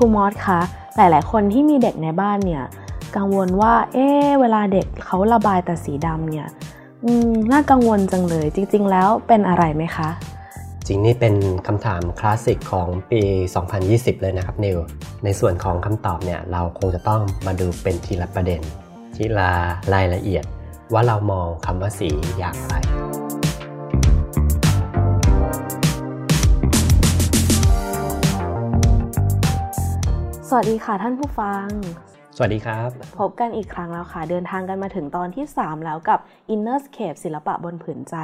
รูมอสคะหลาย ๆ คนที่มีเด็กในบ้านเนี่ยกังวลว่า เอ๊เวลาเด็กเขาระบายแต่สีดำเนี่ยอืมน่ากังวลจังเลยจริง ๆ แล้วเป็นอะไรไหมคะ จริงนี่เป็นคำถามคลาสสิกของปี 2020 เลยนะครับนิว ในส่วนของคำตอบเนี่ยเราคงจะต้องมาดูเป็นทีละประเด็น ทีละรายละเอียดว่าเรามองคำว่าสีอย่างไร สวัสดีค่ะท่านผู้ฟัง สวัสดีครับ พบกันอีกครั้งแล้วค่ะ เดินทางกันมาถึงตอนที่ 3 แล้วกับ Innerscape ศิลปะบนผืนใจ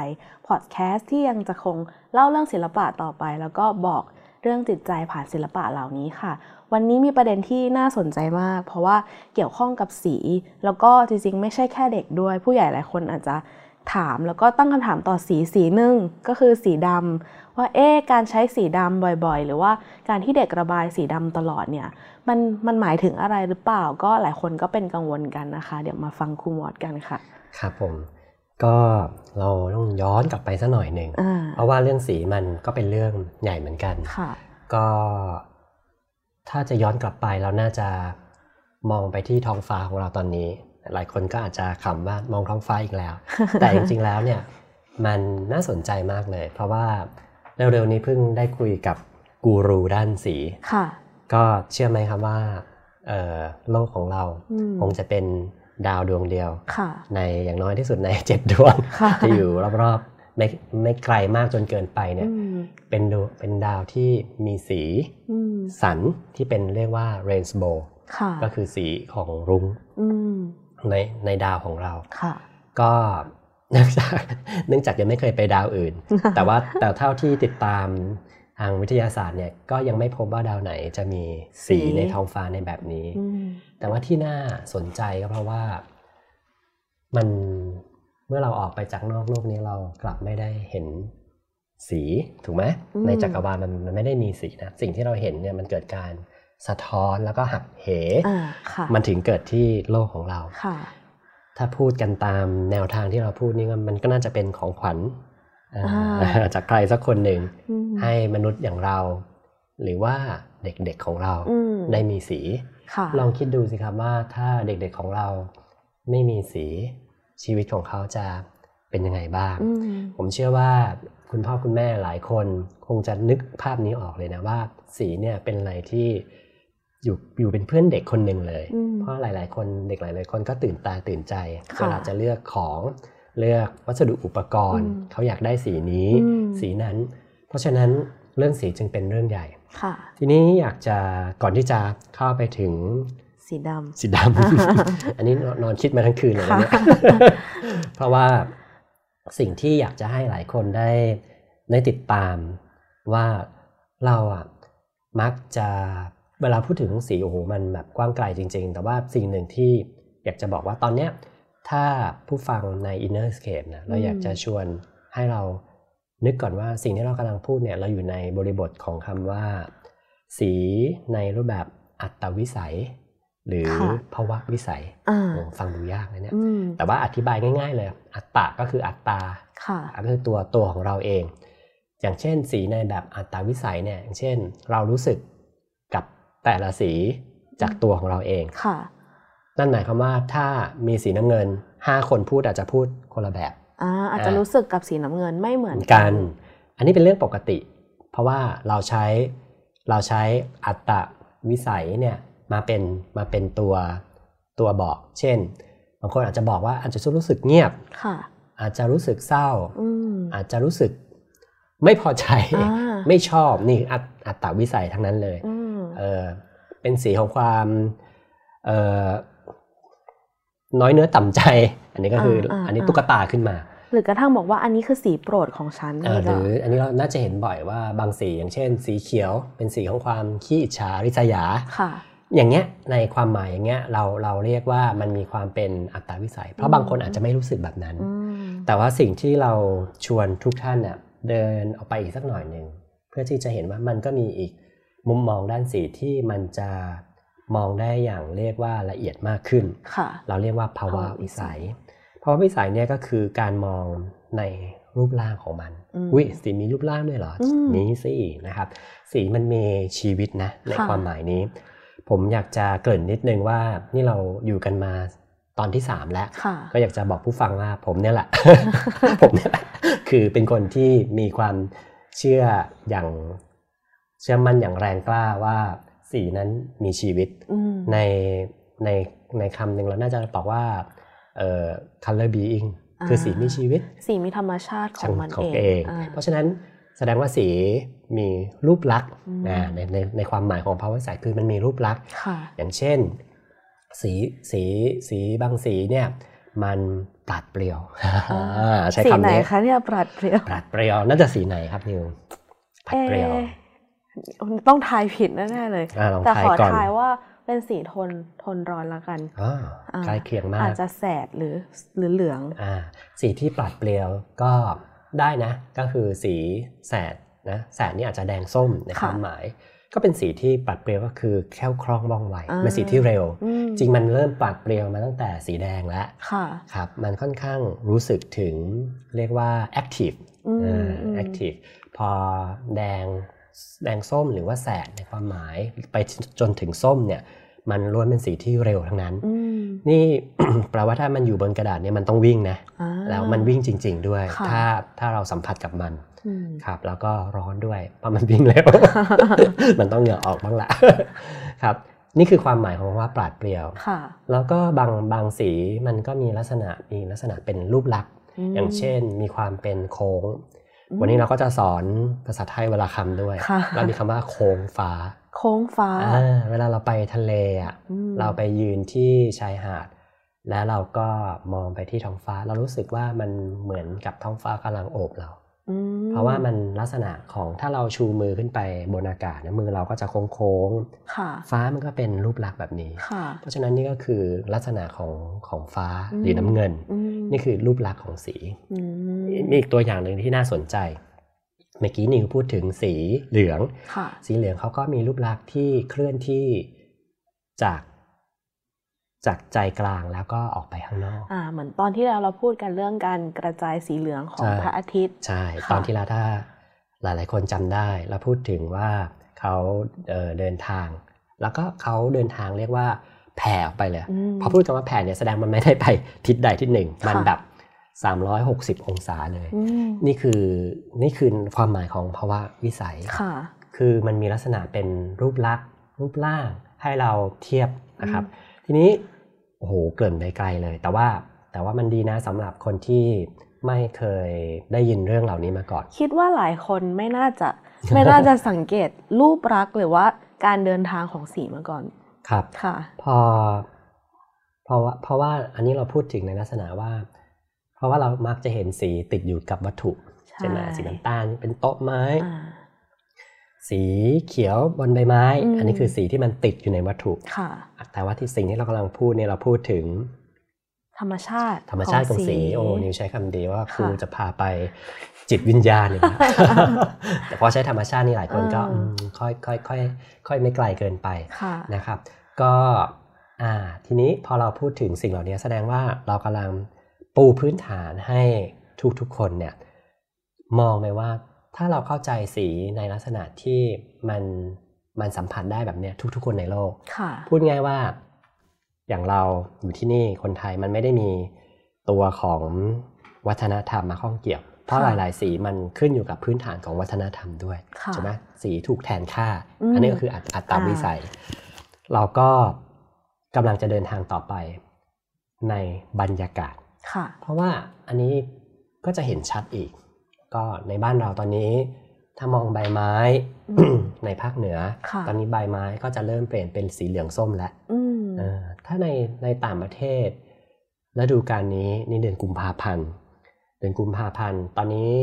พอดแคสต์ที่ยังจะคงเล่าเรื่องศิลปะต่อไป แล้วก็บอกเรื่องจิตใจผ่านศิลปะเหล่านี้ค่ะ วันนี้มีประเด็นที่น่าสนใจมาก เพราะว่าเกี่ยวข้องกับสี แล้วก็จริงๆ ไม่ใช่แค่เด็กด้วย ผู้ใหญ่หลายคนอาจจะ ถามแล้วก็ตั้งคำถามต่อสีสีหนึ่งก็คือสีดำว่าเอ๊ะการใช้สีดำบ่อยๆ หรือว่าการที่เด็กระบายสีดำตลอดเนี่ยมันมันหมายถึงอะไรหรือเปล่าก็หลายคนก็เป็นกังวลกันนะคะ เดี๋ยวมาฟังครูมอดกันค่ะครับผมก็เราต้องย้อนกลับไปสักหน่อยหนึ่งอ่าเพราะว่าเรื่องสีมันก็เป็นเรื่องใหญ่เหมือนกันค่ะก็ถ้าจะย้อนกลับไปเราน่าจะมองไปที่ท้องฟ้าของเราตอนนี้ หลายคนก็อาจจะขำว่ามองท้องฟ้าอีกแล้ว แต่จริงๆแล้วเนี่ยมันน่าสนใจมากเลย เพราะว่าเร็วๆนี้เพิ่งได้คุยกับกูรูด้านสีค่ะก็เชื่อไหมครับว่าเอ่อโลกของเราอืมคงจะเป็นดาวดวงเดียวค่ะในอย่างน้อยที่สุดในเจ็ดดวงค่ะที่อยู่รอบๆไม่ไม่ไกลมากจนเกินไปเนี่ยอืมเป็นดวงเป็นดาวที่มีสีอืมสันที่เป็นเรียกว่า rainbow ค่ะก็คือสีของรุ้งอืม ในในดาวของเราค่ะก็เนื่องจากเนื่องจากยังไม่เคยไปดาวอื่น แต่ว่าแต่เท่าที่ติดตามทางวิทยาศาสตร์เนี่ยก็ยังไม่พบว่าดาวไหนจะมีสีสีในท้องฟ้าในแบบนี้อืมแต่ว่าที่น่าสนใจก็เพราะว่ามันเมื่อเราออกไปจากนอกโลกนี้เรากลับไม่ได้เห็นสีถูกไหมอืมในจักรวาลมันมันไม่ได้มีสีนะสิ่งที่เราเห็นเนี่ยมันเกิดการ สะท้อนแล้วก็หักเหอ่าค่ะมันถึงเกิดที่โลกของเราค่ะถ้าพูดกันตามแนวทางที่เราพูดนี่ก็มันก็น่าจะเป็นของขวัญอ่าอ่าจากใครสักคนหนึ่งอืมให้มนุษย์อย่างเรา หรือว่าเด็กๆของเราอืมได้มีสีค่ะลองคิดดูสิครับว่าถ้าเด็กๆของเราไม่มีสีชีวิตของเขาจะเป็นยังไงบ้างอืมผมเชื่อว่าคุณพ่อคุณแม่หลายคน คงจะนึกภาพนี้ออกเลยนะว่า สีเนี่ยเป็นอะไรที่ อยู่อยู่เป็นเพื่อนเด็กคนหนึ่งเลยอืมเพราะหลาย ๆ คนเด็กหลาย ๆ คนก็ตื่นตาตื่นใจค่ะเวลาจะเลือกของเลือกวัสดุอุปกรณ์อืมเขาอยากได้สีนี้อืมสีนั้น เพราะฉะนั้นเรื่องสีจึงเป็นเรื่องใหญ่ค่ะทีนี้อยากจะก่อนที่จะเข้าไปถึงสีดำสีดำอันนี้นอนคิดมาทั้งคืนเลยนะเนี่ยค่ะเพราะว่าสิ่งที่อยากจะให้หลายคนได้ได้ติดตามว่าเราอะมักจะ เวลาพูดถึงสีโอ้โหมันแบบกว้างไกลจริง ๆ แต่ว่าสิ่งหนึ่งที่อยากจะบอกว่าตอนเนี้ยถ้าผู้ฟังใน Innerscape นะเราอยากจะชวนให้เรานึกก่อนว่าสิ่งที่เรากำลังพูดเนี่ยเราอยู่ในบริบทของคำว่า สีในรูปแบบอัตวิสัย หรือค่ะภาวะวิสัยอ่าโอ้ฟังดูยากเลยเนี่ยอืมแต่ว่าอธิบายง่าย ๆ เลย อัตตะก็คืออัตตาค่ะก็คือตัวตัวของเราเอง อย่างเช่น สีในแบบอัตตาวิสัยเนี่ยอย่างเช่น เรารู้สึกกับ แต่ละสีจากตัวของเราเองค่ะ นั่นหมายความว่าถ้ามีสีน้ำเงิน5คนพูดอาจจะพูดคนละแบบอ่าอาจจะอ่ารู้รู้สึกกับสีน้ำเงินไม่เหมือนกัน อันนี้เป็นเรื่องปกติ เพราะว่าเราใช้เราใช้อัตตวิสัยเนี่ยมาเป็นมาเป็นตัวตัวบอก เช่น บางคนอาจจะบอกว่าอาจจะรู้สึกเงียบค่ะ อาจจะรู้สึกเศร้าอืมอาจจะรู้สึกไม่พอใจอ่าไม่ชอบนี่อัตอัตตวิสัยทั้งนั้นเลยอืม เออเป็นสีของความเออน้อยเนื้อต่ำใจ อันนี้ก็คืออาอันนี้ตุ๊กตาขึ้นมา หรือกระทั่งบอกว่าอันนี้คือสีโปรดของฉันเออนี่หก็รืออันนี้เราน่าจะเห็นบ่อยว่าบางสีอย่างเช่น สีเขียวเป็นสีของความขี้อิจฉาริษยาค่ะ อย่างเงี้ยในความหมายอย่างเงี้ยเราเราเรียกว่ามันมีความเป็นอัตตาวิสัย เพราะบางคนอาจจะไม่รู้สึกแบบนั้นอืมแต่ว่าสิ่งที่เราชวนทุกท่านเนี่ยเดินออกไปอีกสักหน่อยหนึ่งเพื่อที่จะเห็นว่ามันก็มีอีก มุมมองด้านสีที่มันจะมองได้อย่างเรียกว่าละเอียดมากขึ้นค่ะเราเรียกว่าภาวะภาวะวิวิสัสัยยภาวะวิสัยเนี่ยก็คือการมองในรูปร่างของมันอืมวิสีมีรูปร่างด้วยเหรออืมมีสินะครับ สีมันมีชีวิตนะในค่ะความหมายนี้ ผมอยากจะเกริ่นนิดนึงว่านี่เราอยู่กันมาตอนที่สามแล้วค่ะก็อยากจะบอกผู้ฟังว่าผมเนี่ยแหละ ผมเนี่ยแหละคือเป็นคนที่มีความเชื่ออย่าง เชื่อมั่นอย่างแรงกล้าว่าสีนั้นมีชีวิตอืมในในในคำหนึ่งเราน่าจะบอกว่าเอ่อ color being อ่าคือสีมีชีวิต สีมีธรรมชาติของมันของเองเองอ่าเพราะฉะนั้นแสดงว่าสีมีรูปลักษณ์อืมนะในในในความหมายของภาวะวิสัยคือมันมีรูปลักษณ์ค่ะอย่างเช่น สีสีสีบางสีเนี่ยมันปราดเปรียวอ่าใช้สีคำไหนนี้คะเนี่ยปราดเปรียวปราดเปรียวน่าจะสีไหนครับนิวปราดเปรียวเอ๊ะ ต้องทายผิดแน่ๆเลยอ่าลองแต่ทายขอก่อนทายว่าเป็นสีทนทนร้อนละกันอ่าอ่าใกล้เคียงมาอากจจะแสดหรือหรือเหลืองอ่าสีที่ปราดเปรียวก็ได้นะ ก็คือสีแสดนะแสดนี่อาจจะแดงส้มในค่ะความหมาย ก็เป็นสีที่ปราดเปรียวก็คือแคล่วคล่องว่องไวอ่าเป็นสีที่เร็วอืมจริงมันเริ่มปราดเปรียวมาตั้งแต่สีแดงแล้วค่ะครับมันค่อนข้างรู้สึกถึงเรียกว่า active อืมเอออืม active พอแดง แดงส้มหรือว่าแสดในความหมายไปจนถึงส้มเนี่ยมันล้วนเป็นสีที่เร็วทั้งนั้นอืมนี่แปลว่าถ้ามันอยู่บนกระดาษเนี่ยมันต้องวิ่งนะอ่าแล้วมันวิ่งจริง ๆ ด้วยค่ะถ้าถ้าเราสัมผัสกับมันอืมครับ แล้วก็ร้อนด้วยเพราะมันวิ่งเร็วมันต้องเหงื่อออกบ้างละครับ นี่คือความหมายของคำว่าปราดเปรียวค่ะแล้วก็บางบางสีมันก็มีลักษณะมีลักษณะเป็นรูปลักษณ์มอย่างเช่น มีความเป็นโค้งอืม วันนี้เราก็จะสอนภาษาไทยเวลาคำด้วยค่ะเรามีคำว่าโค้งฟ้า โค้งฟ้าอ่าเวลาเราไปทะเลอะอืมเราไปยืนที่ชายหาด แล้วเราก็มองไปที่ท้องฟ้า เรารู้สึกว่ามันเหมือนกับท้องฟ้ากำลังโอบเราอืม เพราะว่ามันลักษณะของถ้าเราชูมือขึ้นไปบนอากาศเนยมือเราก็จะโค้งค่ะๆฟ้ามันก็เป็นรูปลักษณ์แบบนี้ค่ะเพราะฉะนั้นนี่ก็คือลักษณะของของฟ้าอืมหรือน้ำเงินอืมนี่คือรูปลักษณ์ของสีอืมมีอีกตัวอย่างหนึ่งที่น่าสนใจ เมื่อกี้นิวพูดถึงสีเหลืองค่ะสีเหลืองเขาก็มีรูปลักษณ์ที่เคลื่อนที่จาก จากใจกลางแล้วก็ออกไปข้างนอกอ่าเหมือนตอนที่แล้วเราพูดกันเรื่องการกระจายสีเหลืองของใช่พระอาทิตย์ ใช่ค่ะตอนที่แล้วถ้าหลาย ๆ คนจำได้เราพูดถึงว่าเขาเอ่อเดินทาง แล้วก็เขาเดินทางเรียกว่าแผ่ออกไปเลยอืมพอพูดคำว่าแผ่เนี่ยแสดงมันไม่ได้ไปทิศใดทิศหนึ่ง มันค่ะแบบ360 องศาเลยอืมนี่คือนี่คือความหมายของภาวะวิสัยค่ะ คือมันมีลักษณะเป็นรูปลักษณ์รูปร่างให้เราเทียบนะครับ ทีนี้โอ้โหเกริ่นไปไกลเลย แต่ว่าแต่ว่ามันดีนะสำหรับคนที่ไม่เคยได้ยินเรื่องเหล่านี้มาก่อน คิดว่าหลายคนไม่น่าจะไม่น่าจะสังเกตรูปลักษณ์หรือว่าการเดินทางของสีมาก่อน ครับค่ะ พอเพราะว่าเพราะว่าอันนี้เราพูดถึงในลักษณะว่า เพราะว่าเรามักจะเห็นสีติดอยู่กับวัตถุใช่ใช่ไหมสีน้ำตาลเป็นโต๊ะไม้อ่า สีเขียวบนใบไม้อืมอันนี้คือสีที่มันติดอยู่ในวัตถุค่ะแต่ว่าที่สิ่งที่เรากำลังพูดเนี่ยเราพูดถึง ธรรมชาติ ธรรมชาติของสี โอ้นิวใช้คำดีว่าค่ะครูจะพาไปจิตวิญญาณเนี่ยนะแต่พอใช้ธรรมชาตินี่หลายคนก็อืมอืมค่อยค่อยค่อยค่อยไม่ไกลเกินไปค่ะนะครับ ก็อ่าทีนี้พอเราพูดถึงสิ่งเหล่านี้แสดงว่าเรากำลังปูพื้นฐานให้ทุกๆคนเนี่ยมองไปว่า ถ้าเราเข้าใจสีในลักษณะที่มันมันสัมผัสได้แบบเนี้ยทุก ๆ คนในโลกค่ะพูดง่ายว่า อย่างเราอยู่ที่นี่คนไทยมันไม่ได้มีตัวของวัฒนธรรมมาข้องเกี่ยว เพราะหค่ะลาย ๆ สีมันขึ้นอยู่กับพื้นฐานของวัฒนธรรมด้วยค่ะใช่ไหมสีถูกแทนค่าอืมอันนี้ก็คืออัตอัตตาอ่าวิสัย เราก็กำลังจะเดินทางต่อไปในบรรยากาศค่ะเพราะว่าอันนี้ก็จะเห็นชัดอีก ก็ในบ้านเราตอนนี้ ถ้ามองใบไม้อืมในภาคเหนือค่ะตอนนี้ใบไม้ก็จะเริ่มเปลี่ยนเป็นสีเหลืองส้มแล้วอืมเออถ้าในในต่างประเทศฤดูกาลนี้ในเดือนกุมภาพันธ์เดือนกุมภาพันธ์ ตอนนี้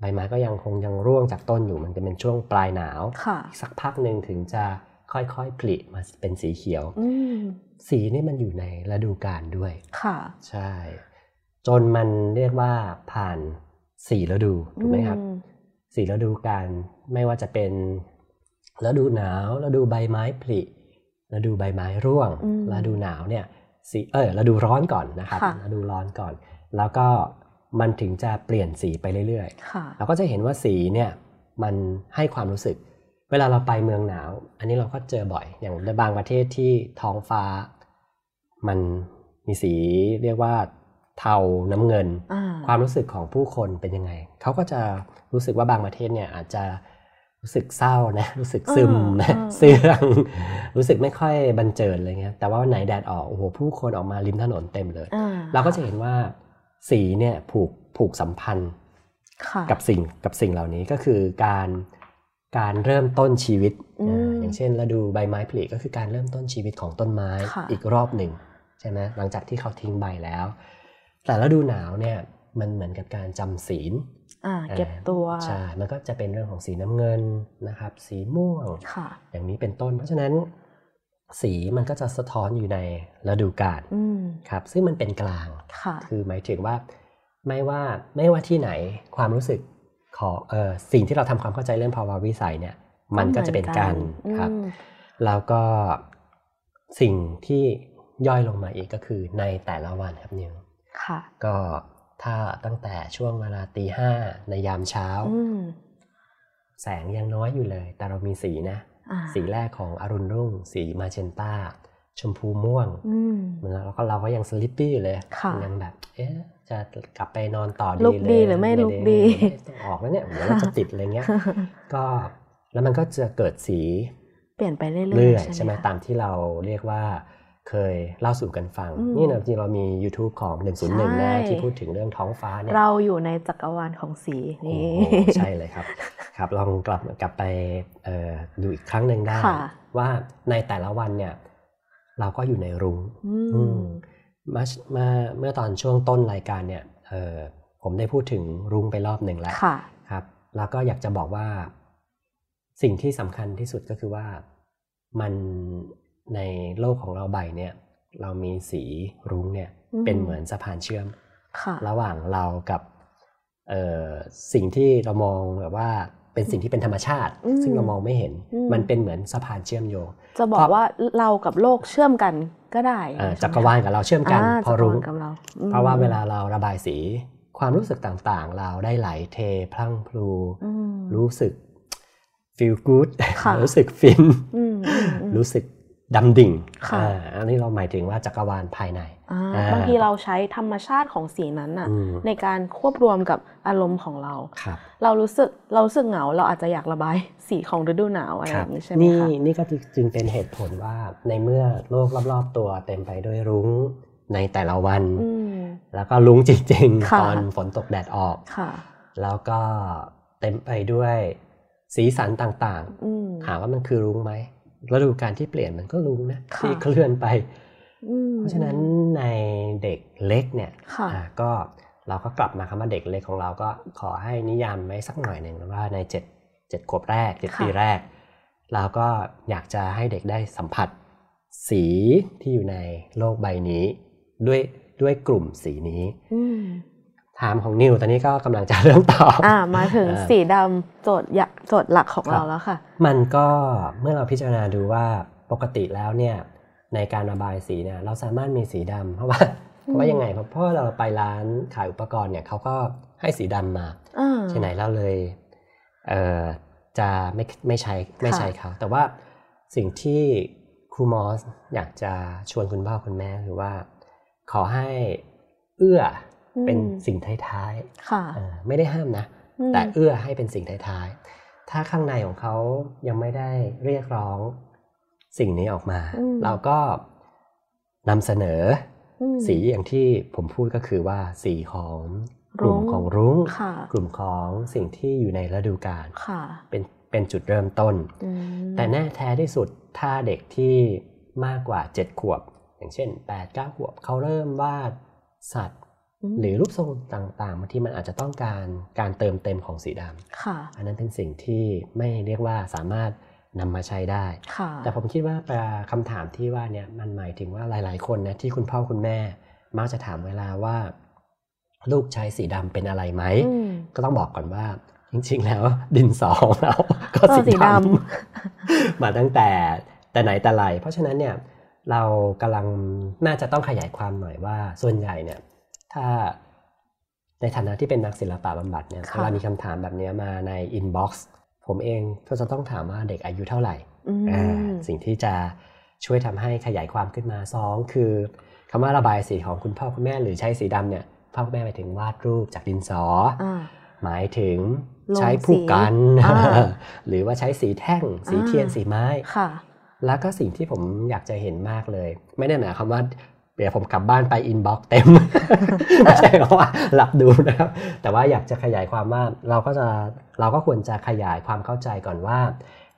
ใบไม้ก็ยังคงยังร่วงจากต้นอยู่มันจะเป็นช่วงปลายหนาวค่ะสักพักหนึ่งถึงจะค่อยๆผลิมาเป็นสีเขียวอืมสีนี่มันอยู่ในฤดูกาลด้วย ค่ะ ใช่ จนมันเรียกว่าผ่าน สี่ฤดูถูกไหมครับอืมสี่ฤดูกาลไม่ว่าจะเป็นฤดูหนาวฤดูใบไม้ผลิฤดูใบไม้ร่วงอืมฤดูหนาวเนี่ยสีเออฤดูร้อนก่อนนะครับค่ะฤดูร้อนก่อน แล้วก็มันถึงจะเปลี่ยนสีไปเรื่อยๆค่ะเราก็จะเห็นว่าสีเนี่ยมันให้ความรู้สึก เวลาเราไปเมืองหนาว อันนี้เราก็เจอบ่อย อย่างในบางประเทศที่ท้องฟ้า มันมีสีเรียกว่า เทาน้ำเงินอ่าความรู้สึกของผู้คนเป็นยังไง เขาก็จะรู้สึกว่าบางประเทศเนี่ยอาจจะรู้สึกเศร้านะรู้สึกซึมนะอ่าเสื่องรู้สึกไม่ค่อยบันเจิดอะไรเงี้ยแต่ว่าวันไหนแดดออกโอ้โหผู้คนออกมาริมถนนเต็มเลยอ่าเราก็จะเห็นว่าสีเนี่ยผูกผูกสัมพันธ์ค่ะกับสิ่งกับสิ่งเหล่านี้ก็คือการการเริ่มต้นชีวิตอืมอ่าอย่างเช่นฤดูใบไม้ผลิก็คือการเริ่มต้นชีวิตของต้นไม้ค่ะอีกรอบหนึ่งใช่ไหมหลังจากที่เขาทิ้งใบแล้ว แต่ฤดูหนาวเนี่ยมันเหมือนกับการจำศีลอ่าเก็บตัวใช่มันก็จะเป็นเรื่องของสีน้ำเงินนะครับ สีม่วงค่ะอย่างนี้เป็นต้น เพราะฉะนั้นสีมันก็จะสะท้อนอยู่ในฤดูกาลอืมครับ ซึ่งมันเป็นกลางค่ะคือหมายถึงว่าไม่ว่าไม่ว่าที่ไหนความรู้สึกของเออสิ่งที่เราทำความเข้าใจเรื่องภาวะวิสัยเนี่ย มันก็จะเป็นกันครับอืมแล้วก็สิ่งที่ย่อยลงมาอีกก็คือในแต่ละวันครับนิวค่ะ ก็ถ้าตั้งแต่ช่วงเวลาตีห้าในยามเช้าอืมแสงยังน้อยอยู่เลย แต่เรามีสีนะอ่าสีแรกของอรุณรุ่ง สีมาเจนตาชมพูม่วงอืมแล้วก็เราก็ยังสลิปปี้อยู่เลยค่ะยังแบบ เอ๊ะจะกลับไปนอนต่อดีลุกเลยดีหรือไม่ลุกดีต้องออกแล้วเนี่ยเดี๋ยวเราจะติดอะไรเงี้ย ก็แล้วมันก็จะเกิดสี เปลี่ยนไปเรื่อยๆเรื่อยใช่ใช่ไหมคะตามที่เราเรียกว่า เคยเล่าสู่กันฟังอืมนี่นะจริงๆเรามี YouTube ของ 101นะใช่ที่พูดถึงเรื่องท้องฟ้าเนี่ยเราอยู่ในจักรวาลของสีโอ้นี่โหใช่เลยครับครับลองกลับกลับไปเอ่อดูอีกครั้งหนึ่งได้ค่ะว่าในแต่ละวันเนี่ย เราก็อยู่ในรุง้งอือืมมเมื่อเมื่อเมื่อตอนช่วงต้นรายการเนี่ยเออผมได้พูดถึงรุ้งไปรอบหนึ่งแล้วค่ะครับ แล้วก็อยากจะบอกว่า สิ่งที่สำคัญที่สุดก็คือว่ามัน ในโลกของเราใบเนี่ย เรามีสีรุ้งเนี่ยอืมเป็นเหมือนสะพานเชื่อมค่ะระหว่างเรากับเอ่อสิ่งที่เรามองแบบว่าเป็นสิ่งที่เป็นธรรมชาติอืมซึ่งเรามองไม่เห็นอืมมันเป็นเหมือนสะพานเชื่อมโยง จะบอเพกราะว่าเรากับโลกเชื่อมกันก็ได้เอ่อใช่ไหมจักรวาลกับเราเชื่อมกันอ่าพอรุ้งจักวาลกับเราอืมเพราะว่าเวลาเราระบายสี ความรู้สึกต่างๆ เราได้ไหลเทพลั่งพลูอืมรู้สึก feel good ค่ะรู้สึกฟินอืมอืมอืมรู้สึก ดำดิ่งค่ะอ่าอันนี้เราหมายถึงว่าจักรวาลภายในอ่าอ่าบางทีเราใช้ธรรมชาติของสีนั้นน่ะอืมในการควบรวมกับอารมณ์ของเราครับเรารู้สึกเรารู้สึกเหงา เราอาจจะอยากระบายสีของฤดูหนาวอะไรคอรับย่างนี้ใช่ไหมนี่คะนี่ก็จึงเป็นเหตุผลว่าในเมื่อโลกรอบๆตัวเต็มไปด้วยรุ้งในแต่ละวันอืมแล้วก็รุ้งจริงค่ะๆตอนฝนตกแดดออกค่ะแล้วก็เต็มไปด้วยสีสันต่างอืมๆถามว่ามันคือรุ้งไหม ฤดูการที่เปลี่ยนมันก็รุ้งนะค่ะที่เคลื่อนไปอืมเพราะฉะนั้นในเด็กเล็กเนี่ยค่ะอ่าก็เราก็กลับมาคำว่าเด็กเล็กของเราก็ขอให้นิยามไว้สักหน่อยหนึ่งว่าในเจ็ดเจ็ดขวบแรกเจ็ดค่ะปีแรก เราก็อยากจะให้เด็กได้สัมผัสสีที่อยู่ในโลกใบนี้ ด้วยด้วยกลุ่มสีนี้อืมไทม์ของนิวตอนนี้ก็กำลังจะเริ่มตอบอ่ามาถึงอ่าสีดำโจทย์หยัก โจทย์หลักของครับเราแล้วค่ะ มันก็เมื่อเราพิจารณาดูว่าปกติแล้วเนี่ยในการระบายสีเนี่ยเราสามารถมีสีดำเพราะว่าเพราะว่ายังไงเพราะเพราะว่าเราไปร้านขายอุปกรณ์เนี่ยเขาก็ให้สีดำมาอ่าใช่ไหนเราเลยเอ่อจะไม่ไม่ใช้ไม่ใช้เขาแต่ว่าสิ่งที่ครูมอสอยากจะชวนคุณพ่อคุณแม่คือว่า ขอให้เอื้ออมเป็นสิ่งท้ายค่ะๆเอ่อไม่ได้ห้ามนะอืมแต่เอื้อให้เป็นสิ่งท้ายๆ ถ้าข้างในของเขายังไม่ได้เรียกร้องสิ่งนี้ออกมาอืมเราก็นำเสนออืมสีอย่างที่ผมพูดก็คือว่าสีของกลุ่มรุ้งของรุ้งค่ะกลุ่มของสิ่งที่อยู่ในฤดูกาลค่ะเป็นเป็นจุดเริ่มต้นอืมแต่แน่แท้ที่สุดถ้าเด็กที่มากกว่า 7 ขวบ อย่างเช่น8 9ขวบเขาเริ่มวาดสัตว์ม หรือรูปทรงต่างๆบางทีมันอาจจะต้องการการเติมเต็มของสีดำค่ะอันนั้นเป็นสิ่งที่ไม่เรียกว่าสามารถนำมาใช้ได้ค่ะแต่ผมคิดว่าคำถามที่ว่าเนี่ยมันหมายถึงว่าหลาย ๆ คนนะที่คุณพ่อคุณแม่ มักจะถามเวลาว่า ลูกใช้สีดำเป็นอะไรไหมอืมก็ต้องบอกก่อนว่า จริง ๆ แล้วดินสอของเราก็ก็สีสีดดำมาตั้งแต่แต่ไหนแต่ไรเพราะฉะนั้นเนี่ยเรากำลังน่าจะต้องขยายความหน่อยว่าส่วนใหญ่เนี่ย ถ้าในฐานะที่เป็นนักศิลปะบำบัดเนี่ยค่ะเวลามีคำถามแบบเนี้ยมาใน inbox ผมเองก็จะต้องถามว่าเด็กอายุเท่าไหร่อืมอ่าสิ่งที่จะช่วยทำให้ขยายความขึ้นมาสองคือคำว่าระบายสีของคุณพ่อคุณแม่หรือใช้สีดำเนี่ยพ่อคุณแม่หมายถึงวาดรูปจากดินสอออ่าหมายถึงลงใช้พู่กันสีอ่าหรือว่าใช้สีแท่ง สีเทียนอ่าสีไม้ค่ะแล้วก็สิ่งที่ผมอยากจะเห็นมากเลย ไม่ได้หมายความว่า เดี๋ยวผมกลับบ้านไปอินบ็อกเต็ม ไม่ใช่คำว่ารับดูนะครับ แต่ว่าอยากจะขยายความว่าเราก็จะเราก็ควรจะขยายความเข้าใจก่อนว่า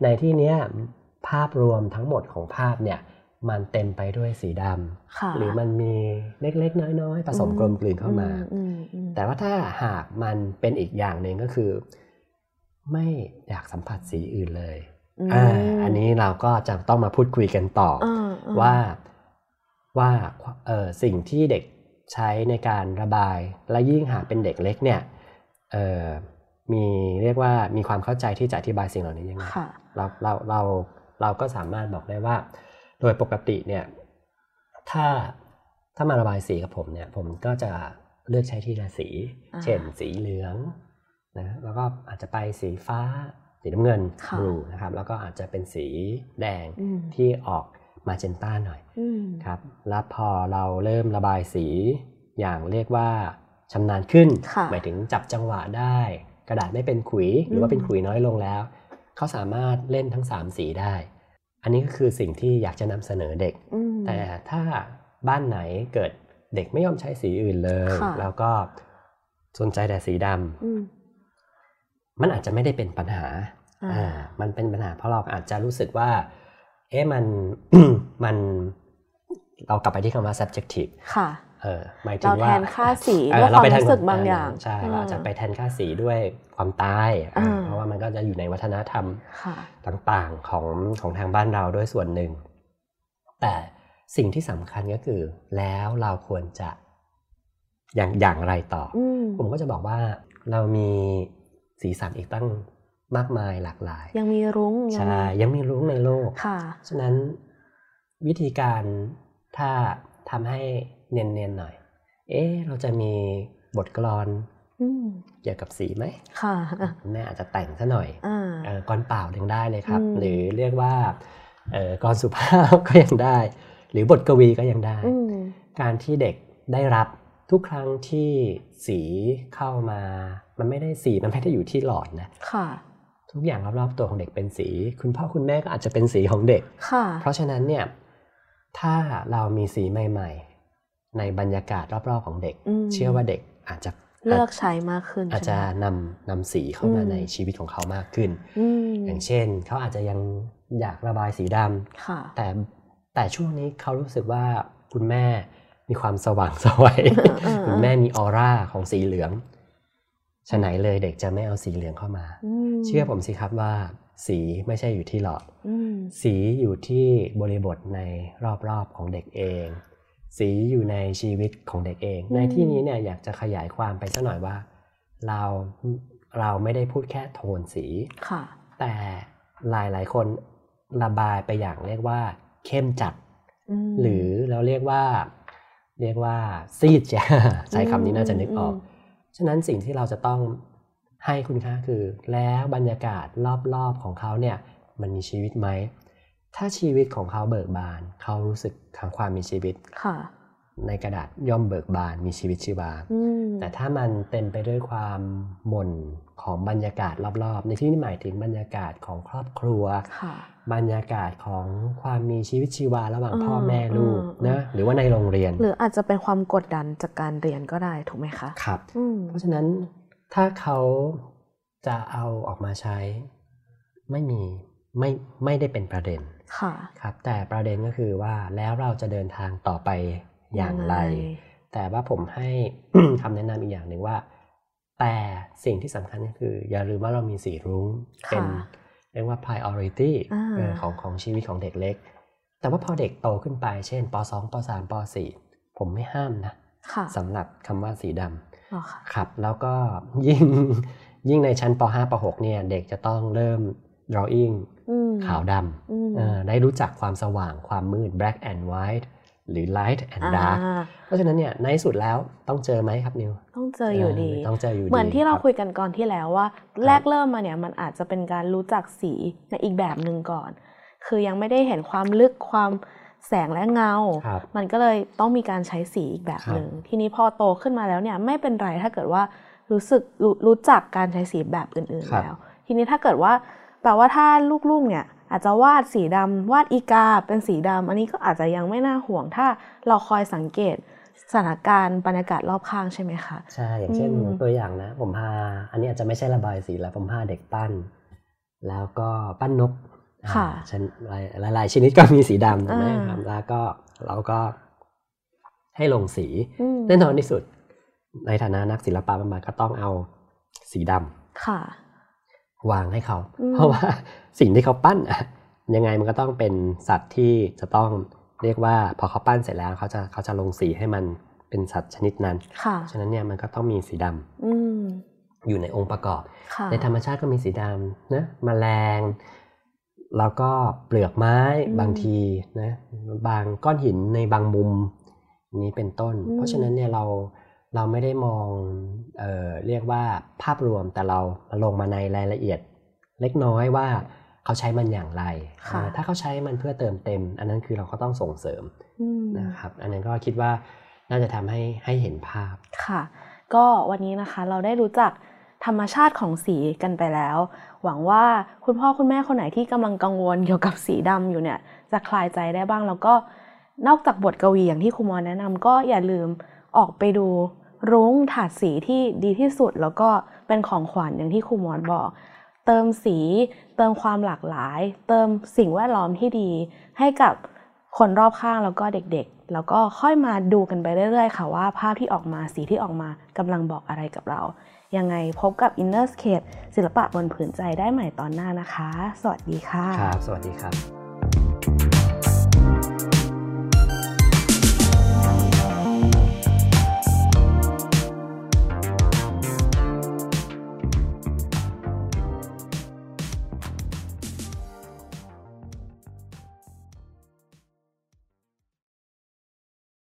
ในที่เนี้ยภาพรวมทั้งหมดของภาพเนี่ยมันเต็มไปด้วยสีดำค่ะหรือมันมีเล็กๆ น้อยๆ ผสมกลมกลืนเข้ามาอืมอืมแต่ว่าถ้าหากมันเป็นอีกอย่างหนึ่งก็คือ ไม่อยากสัมผัสสีอื่นเลยมอ่าอันนี้เราก็จะต้องมาพูดคุยกันต่อออ่าอ่ว่า ว่าเออสิ่งที่เด็กใช้ในการระบาย และยิ่งหากเป็นเด็กเล็กเนี่ยเออมีเรียกว่ามีความเข้าใจที่จะอธิบายสิ่งเหล่านี้ยังไงค่ะเราเราเราเราก็สามารถบอกได้ว่า โดยปกติเนี่ยถ้าถ้ามาระบายสีกับผมเนี่ยผมก็จะเลือกใช้ทีละสีอ่าเช่นสีเหลืองนะแล้วก็อาจจะไปสีฟ้า สีน้ำเงินค่ะบลูนะครับแล้วก็อาจจะเป็นสีแดงอืมที่ออก มาเจนต้าหน่อยอืมครับแล้วพอเราเริ่มระบายสีอย่างเรียกว่าชำนาญขึ้นค่ะหมายถึงจับจังหวะได้ กระดาษไม่เป็นขุยหรือว่าเป็นขุยน้อยลงแล้ว เขาสามารถเล่นทั้ง 3 สีได้ อันนี้ก็คือสิ่งที่อยากจะนำเสนอเด็กอืมแต่ถ้าบ้านไหนเกิดเด็กไม่ยอมใช้สีอื่นเลยค่ะแล้วก็สนใจแต่สีดอืมำมันอาจจะไม่ได้เป็นปัญหาอ่าอ่ามันเป็นปัญหาเพราะเราอาจจะรู้สึกว่า เอ๊ะมันมันเรากลับไปที่คำว่า subjective ค่ะเออหมายถึเรางแทว่านค่าสีเอด้วอยความแทนรู้สึกบางอย่างใช่เราอาจจะอ่ไปแทนค่าสีด้วยความตายอ่าอ่าเพราะว่ามันก็จะอยู่ในวัฒนธรรมค่ะต่างๆของของทางบ้านเราด้วยส่วนหนึ่ง แต่สิ่งที่สำคัญก็คือ แล้วเราควรจะอย่างอย่างไรต่อออืมผมก็จะบอกว่าเรามีสีสันอีกตั้ง มากมายหลากหลาย ยังมีรุ้งยังใช่มียังมีรุ้งในโลกค่ะฉะนั้นวิธีการถ้าทำให้เนียนๆหน่อย เอ๊ะเราจะมีบทกลอนอืมเกี่ยวกับสีไหมค่ะแม่อาจจะแต่งซะหน่อยอ่าเออกรเปล่ายังได้เลยครับอืมหรือเรียกว่าเออกรสุภาพก็ยังได้ หรือบทกวีก็ยังได้อืมการที่เด็กได้รับทุกครั้งที่สีเข้ามา มันไม่ได้สีมันไม่ได้อยู่ที่หลอดนะค่ะ ทุกอย่างรอบๆตัวของเด็กเป็นสี คุณพ่อคุณแม่ก็อาจจะเป็นสีของเด็กค่ะเพราะฉะนั้นเนี่ยถ้าเรามีสีใหม่ ๆ ในบรรยากาศรอบๆของเด็กอืมเชื่อว่าเด็กอาจจะเลือกใช้มากขึ้น อาจจะใช่ไหมนำนำสีเข้ามาอืมในชีวิตของเขามากขึ้นอืมอย่างเช่น เขาอาจจะยังอยากระบายสีดำค่ะแต่แต่ช่วงนี้เขารู้สึกว่าคุณแม่มีความสว่างไสวัยเออคุณแม่มีออร่าของสีเหลือง ฉะไหนเลยเด็กจะไม่เอาสีเหลืองเข้ามามเชื่อผมสิครับว่าสีไม่ใช่อยู่ที่หลอดอืมสีอยู่ที่บริบทในรอบๆของเด็กเอง สีอยู่ในชีวิตของเด็กเอง ในที่นี้เนี่ยอยากจะขยายความไปสักหน่อยว่า เราเราไม่ได้พูดแค่โทนสีค่ะแต่หลายหลายๆคนระบายไปอย่างเรียกว่า เข้มจัดมหรือเราเรียกว่า เรียกว่าซีดจ้ะใช้คำนี้น่าจะนึกออกอืม ฉะนั้นสิ่งที่เราจะต้องให้คุณค่าคือ แล้วบรรยากาศรอบๆของเขาเนี่ยมันมีชีวิตไหม ถ้าชีวิตของเขาเบิกบาน เขารู้สึกทางความมีชีวิตค่ะ ในกระดาษย่อมเบิกบานมีชีวิตชีวาอืมแต่ถ้ามันเต็มไปด้วยความหม่นของบรรยากาศรอบๆ ในที่นี้หมายถึงบรรยากาศของครอบครัวค่ะบรรยากาศของความมีชีวิตชีวาระหว่างอืมพ่อแม่ลูกอืมนะหรือว่าในโรงเรียน หรืออาจจะเป็นความกดดันจากการเรียนก็ได้ถูกไหมคะครับอืมเพราะฉะนั้นถ้าเขาจะเอาออกมาใช้ ไม่มีไม่ไม่ได้เป็นประเด็นค่ะครับ แต่ประเด็นก็คือว่าแล้วเราจะเดินทางต่อไป อย่างไรงแต่ว่าผมให้คำแนะนำอีกอย่างหนึ่งว่า แต่สิ่งที่สำคัญก็คือ อย่าลืมว่าเรามีสีรุ้งค่ะเป็นเรียกว่า priority อ่าเออของของชีวิตของเด็กเล็ก แต่ว่าพอเด็กโตขึ้นไป เช่นป .2 ป .3 ป .4 ผมไม่ห้ามนะค่ะสำหรับคำว่าสีดำอ๋อค่ะครับ แล้วก็ยิ่งยิ่งในชั้นป .5 ป .6 เนี่ยเด็กจะต้องเริ่ม drawing อืมขาวดอืมำเอ่อได้รู้จักความสว่างความมืด black and white หรือ light and dark อ่าเพราะฉะนั้นเนี่ยในที่สุดแล้วต้องเจอไหมครับนิวต้องเจออยู่ดีเต้องเจออยู่ดีเหมือนที่เราบคุยกันก่อนที่แล้วว่า แรกเริ่มมาเนี่ยมันอาจจะเป็นการรู้จักสีในอีกแบบหนึ่งก่อน คือยังไม่ได้เห็นความลึกความแสงและเงาครับมันก็เลยต้องมีการใช้สีอีกแบบหนึ่งทีนี้พอโตขึ้นมาแล้วเนี่ยไม่เป็นไรถ้าเกิดว่ารู้สึกรู้รู้จักการใช้สีแบบอื่นครัๆบแล้ว ทีนี้ถ้าเกิดว่าแปลว่าถ้าลูกๆเนี่ย อาจจะวาดสีดำวาดอีกาเป็นสีดำอันนี้ก็อาจจะยังไม่น่าห่วงถ้าเราคอยสังเกตสถานการณ์บรรยากาศรอบข้างใช่ไหมคะใช่อย่างเช่นอืมตัวอย่างนะ ผมพา อันนี้อาจจะไม่ใช่ระบายสีแล้วผมพาเด็กปั้น แล้วก็ปั้นนกค่ะอ่าชนหลายหลายๆชนิดก็มีสีดำถูกไหมอ่าครับแล้วก็เราก็ให้ลงสีอืมแน่นอนที่สุด ในฐานะนักศิลปะบำบัดก็ต้องเอาสีดำค่ะ วางให้เขาอืมเพราะว่าสิ่งที่เขาปั้นอะยังไงมันก็ต้องเป็นสัตว์ที่จะต้องเรียกว่าพอเขาปั้นเสร็จแล้วเขาจะเขาจะลงสีให้มันเป็นสัตว์ชนิดนั้นค่ะฉะนั้นเนี่ยมันก็ต้องมีสีดำอืมอยู่ในองค์ประกอบค่ะในธรรมชาติก็มีสีดำนะแมลง แล้วก็เปลือกไม้อืมบางทีนะบางก้อนหินในบางมุมนี้เป็นต้นอืมเพราะฉะนั้นเนี่ยเรา เราไม่ได้มองเอ่อเรียกว่าภาพรวมแต่เรามาลงมาในรายละเอียด เล็กน้อยว่าเขาใช้มันอย่างไรค่ะเออถ้าเขาใช้มันเพื่อเติมเต็ม อันนั้นคือเราก็ต้องส่งเสริมอืมนะครับ อันนั้นก็คิดว่าน่าจะทำให้ให้เห็นภาพ ค่ะ ก็วันนี้นะคะเราได้รู้จักธรรมชาติของสีกันไปแล้ว หวังว่าคุณพ่อคุณแม่คนไหนที่กำลังกังวลเกี่ยวกับสีดำอยู่เนี่ยจะคลายใจได้บ้างแล้วก็นอกจากบทกวีอย่างที่ครูมอนแนะนำก็อย่าลืม ออกไปดูรุ้งถาดสีที่ดีที่สุด แล้วก็เป็นของขวัญอย่างที่ครูมอนบอก เติมสี เติมความหลากหลาย เติมสิ่งแวดล้อมที่ดี ให้กับคนรอบข้างแล้วก็เด็กๆ แล้วก็ค่อยมาดูกันไปเรื่อยๆ ค่ะว่าภาพที่ออกมาสีที่ออกมากำลังบอกอะไรกับเรา ยังไงพบกับ Inner Scape ศิลปะบนผืนใจได้ใหม่ตอนหน้านะคะ สวัสดีค่ะครับสวัสดีครับ